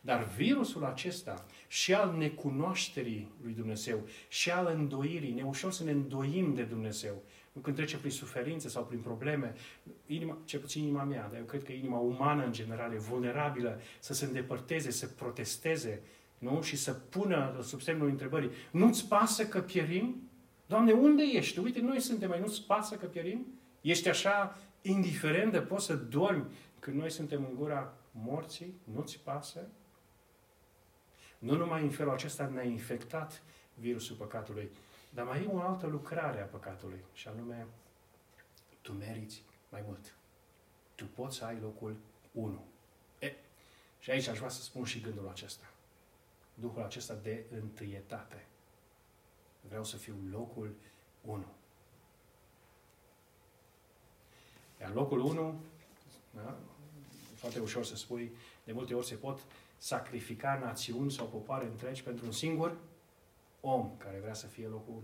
S1: Dar virusul acesta și al necunoașterii lui Dumnezeu și al îndoirii, ne ușor să ne îndoim de Dumnezeu, când trece prin suferințe sau prin probleme, inima, ce puțin inima mea, dar eu cred că inima umană în general e vulnerabilă să se îndepărteze, să protesteze, nu? Și să pună sub semnul întrebării, nu-ți pasă că pierim? Doamne, unde ești? Uite, noi suntem mai, nu-ți pasă că pierim? Ești așa indiferent de poți să dormi când noi suntem în gura morții? Nu-ți pasă? Nu numai în felul acesta ne-a infectat virusul păcatului, dar mai e o altă lucrare a păcatului, și anume, tu meriți mai mult. Tu poți să ai locul 1. E, și aici aș vrea să spun și gândul acesta. Duhul acesta de întâietate. Vreau să fiu locul 1. Iar locul 1, da? foarte ușor să spui, de multe ori se pot sacrifica națiuni sau popoare întregi pentru un singur om care vrea să fie locul 1.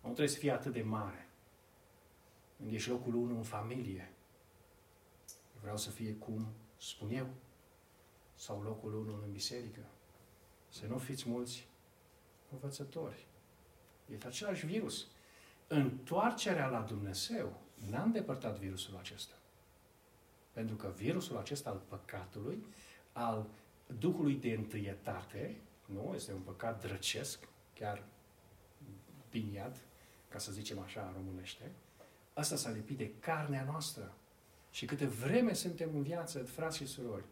S1: Nu trebuie să fie atât de mare. Când ești locul 1 în familie, vreau să fie cum spun eu, sau locul 1 în biserică. Să nu fiți mulți învățători. E același virus. Întoarcerea la Dumnezeu n-a îndepărtat virusul acesta. Pentru că virusul acesta al păcatului al Duhului de întâietate, nu? Este un păcat drăcesc, chiar biniat, ca să zicem așa în românește. Asta s-a lipit de carnea noastră. Și câte vreme suntem în viață, frați și surori,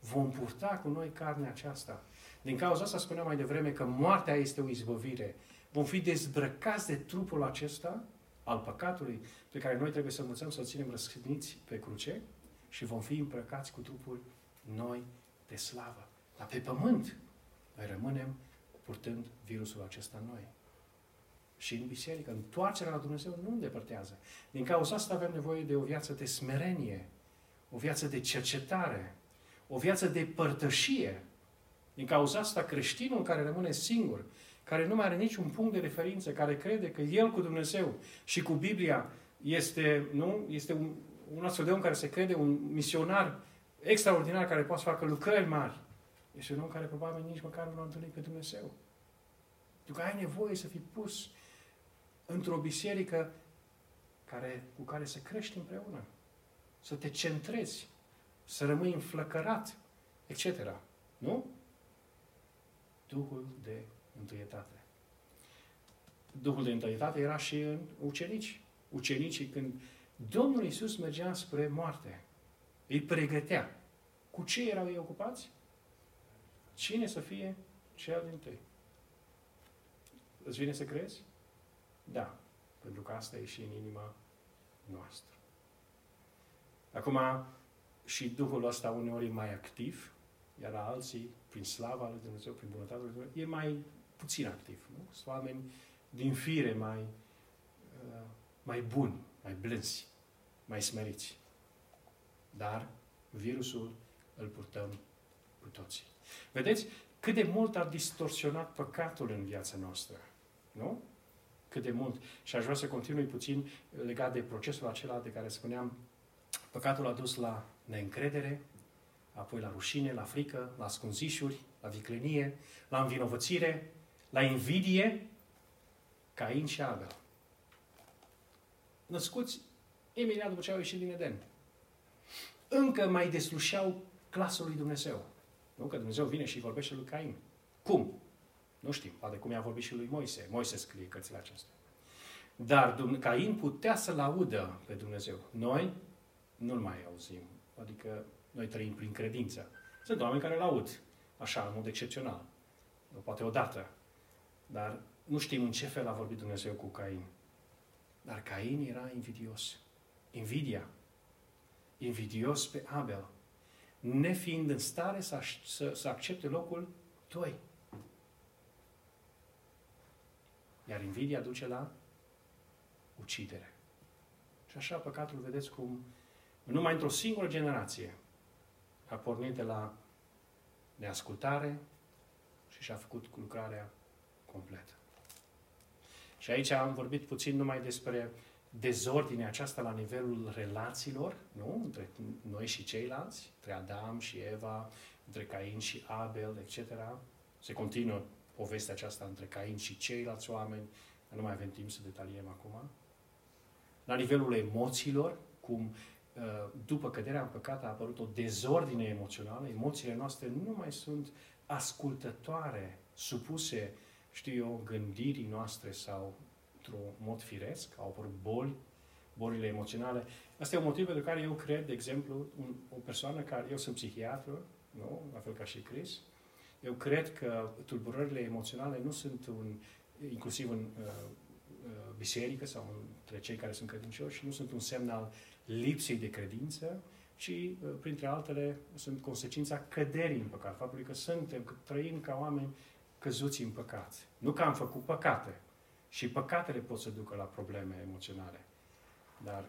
S1: vom purta cu noi carnea aceasta. Din cauza asta spuneam mai devreme că moartea este o izbăvire. Vom fi dezbrăcați de trupul acesta al păcatului pe care noi trebuie să învățăm să-l ținem răscniți pe cruce și vom fi îmbrăcați cu trupul noi de slavă. Dar pe pământ noi rămânem purtând virusul acesta în noi. Și în biserică, întoarcerea la Dumnezeu nu îndepărtează. Din cauza asta avem nevoie de o viață de smerenie, o viață de cercetare, o viață de părtășie. Din cauza asta, creștinul care rămâne singur, care nu mai are niciun punct de referință, care crede că el cu Dumnezeu și cu Biblia este, nu? este un, un astfel de om care se crede un misionar extraordinar care poate să facă lucrări mari, este un om care probabil nici măcar nu a întâlnit pe Dumnezeu. Pentru că ai nevoie să fii pus într-o biserică care, cu care să crești împreună, să te centrezi, să rămâi înflăcărat, etc. Nu? Duhul de întâietate. Duhul de întâietate era și în ucenici. Ucenicii, când Domnul Iisus mergea spre moarte, îi pregătea. Cu ce erau ei ocupați? Cine să fie cel din tâi? Îți vine să crezi? Da. Pentru că asta e și în inima noastră. Acum, și Duhul ăsta uneori e mai activ, iar alții, prin slava lui Dumnezeu, prin bunătatea lui Dumnezeu, e mai puțin activ. Nu? Sunt oameni din fire mai, uh, mai buni, mai blânzi, mai smeriți. Dar virusul îl purtăm cu toții. Vedeți cât de mult a distorsionat păcatul în viața noastră. Nu? Cât de mult. Și aș vrea să continui puțin legat de procesul acela de care spuneam. Păcatul a dus la neîncredere, apoi la rușine, la frică, la scunzișuri, la viclenie, la învinovățire, la invidie, Cain și Abel. Născuți imediat după ce au ieșit din Eden. Încă mai deslușeau clasul lui Dumnezeu. Nu? Că Dumnezeu vine și vorbește lui Cain. Cum? Nu știm. Poate cum i-a vorbit și lui Moise. Moise scrie cărțile acestea. Dar Cain putea să-L audă pe Dumnezeu. Noi nu-L mai auzim. Adică noi trăim prin credință. Sunt oameni care îl aud, așa, în mod excepțional. Poate odată. Dar nu știm în ce fel a vorbit Dumnezeu cu Cain. Dar Cain era invidios. Invidia. Invidios pe Abel nefiind în stare să, să, să accepte locul 2. Iar invidia duce la ucidere. Și așa păcatul, vedeți cum numai într-o singură generație a pornit de la neascultare și și-a făcut lucrarea completă. Și aici am vorbit puțin numai despre dezordinea aceasta la nivelul relațiilor, nu? Între noi și ceilalți, între Adam și Eva, între Cain și Abel, etc. Se continuă povestea aceasta între Cain și ceilalți oameni, nu mai avem timp să detaliem acum. La nivelul emoțiilor, cum uh, după căderea în păcat a apărut o dezordine emoțională, emoțiile noastre nu mai sunt ascultătoare, supuse, știu eu, gândirii noastre sau într-un mod firesc, au apărut boli, bolile emoționale. Asta e un motiv pentru care eu cred, de exemplu, un, o persoană care, eu sunt psihiatru, nu? la fel ca și Chris, eu cred că tulburările emoționale nu sunt un, inclusiv în uh, uh, biserică sau între cei care sunt credincioși, nu sunt un semn al lipsei de credință, ci, uh, printre altele, sunt consecința căderii în păcat, faptului că suntem, că trăim ca oameni căzuți în păcat. Nu că am făcut păcate, și păcatele pot să ducă la probleme emoționale. Dar,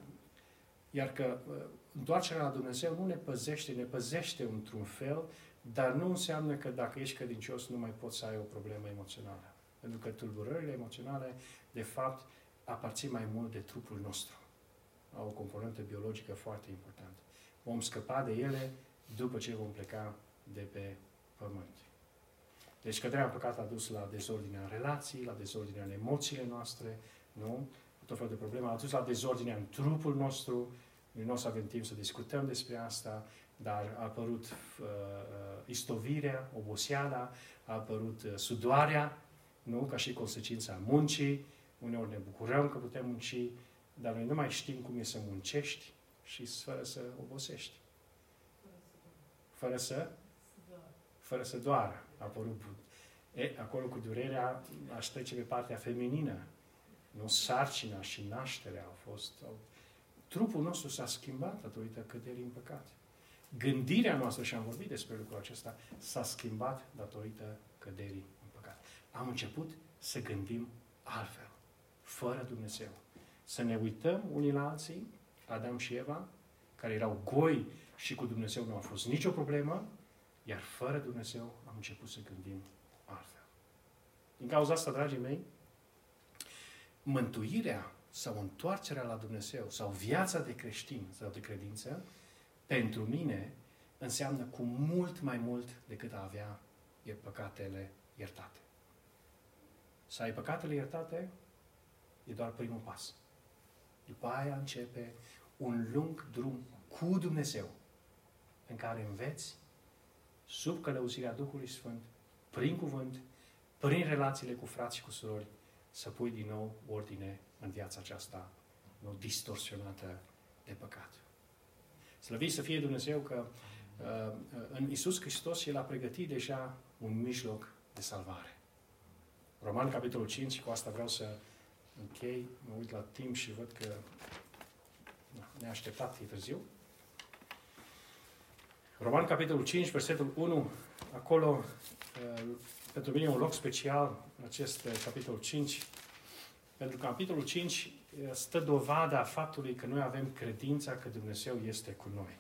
S1: iar că uh, întoarcerea la Dumnezeu nu ne păzește, ne păzește într-un fel, dar nu înseamnă că dacă ești credincios nu mai poți să ai o problemă emoțională. Pentru că tulburările emoționale, de fapt, aparțin mai mult de trupul nostru. Au o componentă biologică foarte importantă. Vom scăpa de ele după ce vom pleca de pe pământ. Deci căderea în păcat a dus la dezordinea în relații, la dezordinea în emoțiile noastre, nu? Tot felul de probleme. A dus la dezordinea în trupul nostru. Noi nu o să avem timp să discutăm despre asta, dar a apărut uh, uh, istovirea, oboseala, a apărut uh, sudoarea, nu? Ca și consecința muncii. Uneori ne bucurăm că putem munci, dar noi nu mai știm cum e să muncești și fără să obosești. Fără să? Fără să doară. A apărut E, acolo cu durerea aș trece pe partea feminină. Nu sarcina și nașterea au fost... Au... Trupul nostru s-a schimbat datorită căderii în păcat. Gândirea noastră, și am vorbit despre lucrul acesta, s-a schimbat datorită căderii în păcat. Am început să gândim altfel, fără Dumnezeu. Să ne uităm unii la alții, Adam și Eva, care erau goi și cu Dumnezeu nu a fost nicio problemă, iar fără Dumnezeu am început să gândim altfel. Din cauza asta, dragii mei, mântuirea sau întoarcerea la Dumnezeu sau viața de creștin sau de credință, pentru mine înseamnă cu mult mai mult decât a avea păcatele iertate. Să ai păcatele iertate e doar primul pas. După aia începe un lung drum cu Dumnezeu în care înveți sub călăuzirea Duhului Sfânt, prin cuvânt, prin relațiile cu frați și cu surori, să pui din nou ordine în viața aceasta nu distorsionată de păcat. Slăvit să fie Dumnezeu că uh, în Isus Hristos El a pregătit deja un mijloc de salvare. Roman, capitolul 5, și cu asta vreau să închei, mă uit la timp și văd că ne-a așteptat, e târziu. Roman, capitolul 5, versetul 1, acolo, uh, pentru mine un loc special, acest uh, capitol 5, pentru că capitolul 5 uh, stă dovada faptului că noi avem credința că Dumnezeu este cu noi.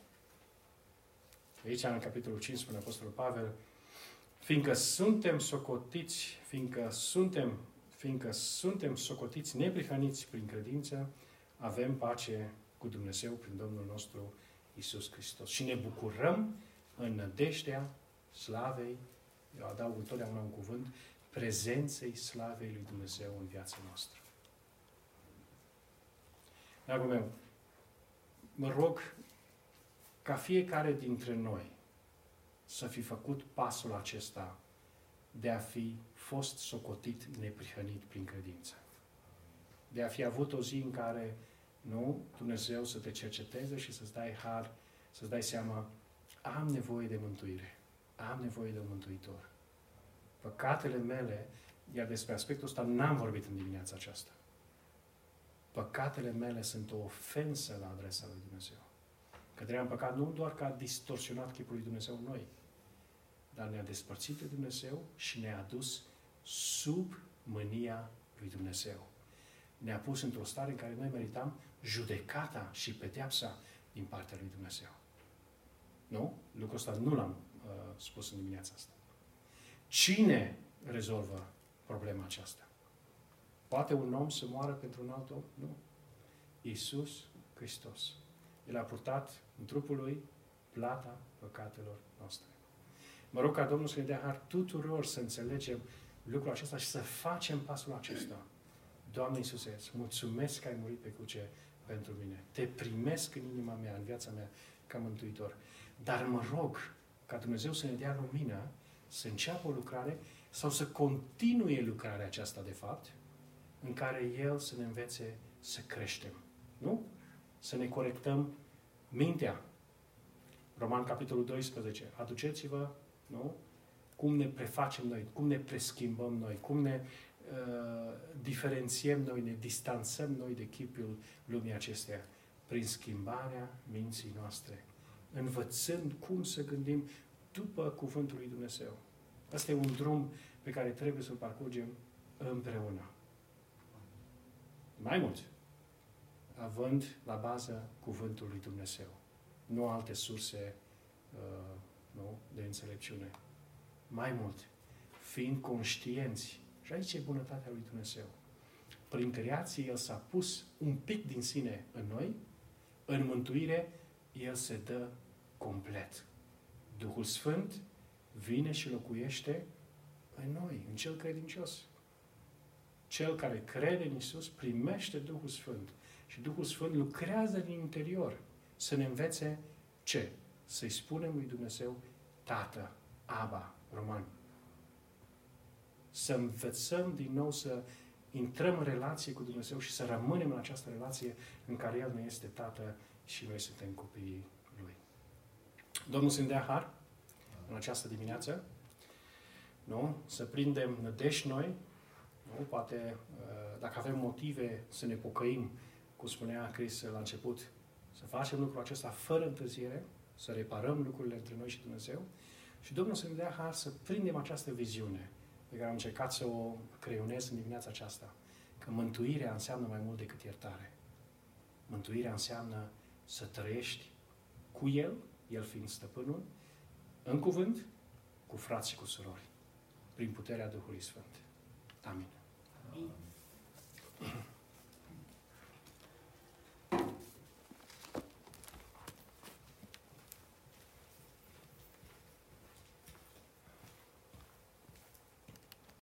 S1: Aici, în capitolul 5, spune Apostolul Pavel, fiindcă suntem socotiți, fiindcă suntem, fiindcă suntem socotiți neprihăniți prin credință, avem pace cu Dumnezeu prin Domnul nostru Isus Hristos. Și ne bucurăm în nădejdea slavei, eu adaug întotdeauna un cuvânt, prezenței slavei lui Dumnezeu în viața noastră. Dragul meu, mă rog ca fiecare dintre noi să fi făcut pasul acesta de a fi fost socotit neprihănit prin credință. De a fi avut o zi în care, nu, Dumnezeu să te cerceteze și să-ți dai har, să-ți dai seama, am nevoie de mântuire, am nevoie de un mântuitor. Păcatele mele, iar despre aspectul ăsta n-am vorbit în dimineața aceasta. Păcatele mele sunt o ofensă la adresa lui Dumnezeu. Căderea în păcat nu doar că a distorsionat chipul lui Dumnezeu în noi, dar ne-a despărțit de Dumnezeu și ne-a adus sub mânia lui Dumnezeu. Ne-a pus într-o stare în care noi meritam judecata și pedeapsa din partea lui Dumnezeu. Nu? Lucrul ăsta nu l-am uh, spus în dimineața asta. Cine rezolvă problema aceasta? Poate un om să moară pentru un alt om? Nu. Iisus Hristos. El a purtat în trupul lui plata păcatelor noastre. Mă rog ca Domnul să ne dea har tuturor să înțelegem lucrul acesta și să facem pasul acesta. Doamne Iisuse, îți mulțumesc că ai murit pe cruce pentru mine. Te primesc în inima mea, în viața mea, ca mântuitor. Dar mă rog ca Dumnezeu să ne dea lumină, să înceapă o lucrare sau să continue lucrarea aceasta, de fapt, în care El să ne învețe să creștem. Nu? Să ne corectăm mintea. Roman, capitolul 12. Aduceți-vă, nu? Cum ne prefacem noi, cum ne preschimbăm noi, cum ne uh, diferențiem noi, ne distanțăm noi de chipul lumii acesteia prin schimbarea minții noastre, învățând cum să gândim după Cuvântul lui Dumnezeu. Asta e un drum pe care trebuie să-l parcurgem împreună. Mai mult, având la bază Cuvântul lui Dumnezeu, nu alte surse uh, nu, de înțelepciune. Mai mult, fiind conștienți, și aici e bunătatea lui Dumnezeu, prin creație El s-a pus un pic din sine în noi, în mântuire El se dă complet. Duhul Sfânt vine și locuiește în noi, în cel credincios. Cel care crede în Isus primește Duhul Sfânt și Duhul Sfânt lucrează din interior să ne învețe ce? să-i spunem lui Dumnezeu Tată, Aba, Roman. Să învățăm din nou să intrăm în relație cu Dumnezeu și să rămânem în această relație în care El ne este Tată și noi suntem copiii Lui. Domnul să dea har în această dimineață. Nu? Să prindem nădești noi. Nu? Poate, uh, dacă avem motive să ne pocăim, cum spunea Chris la început, să facem lucrul acesta fără întârziere, să reparăm lucrurile între noi și Dumnezeu. Și Domnul să ne dea har să prindem această viziune pe care am încercat să o creionez în dimineața aceasta. Că mântuirea înseamnă mai mult decât iertare. Mântuirea înseamnă să trăiești cu El, El fiind stăpânul, în cuvânt, cu frați și cu surori, prin puterea Duhului Sfânt. Amin. Amin.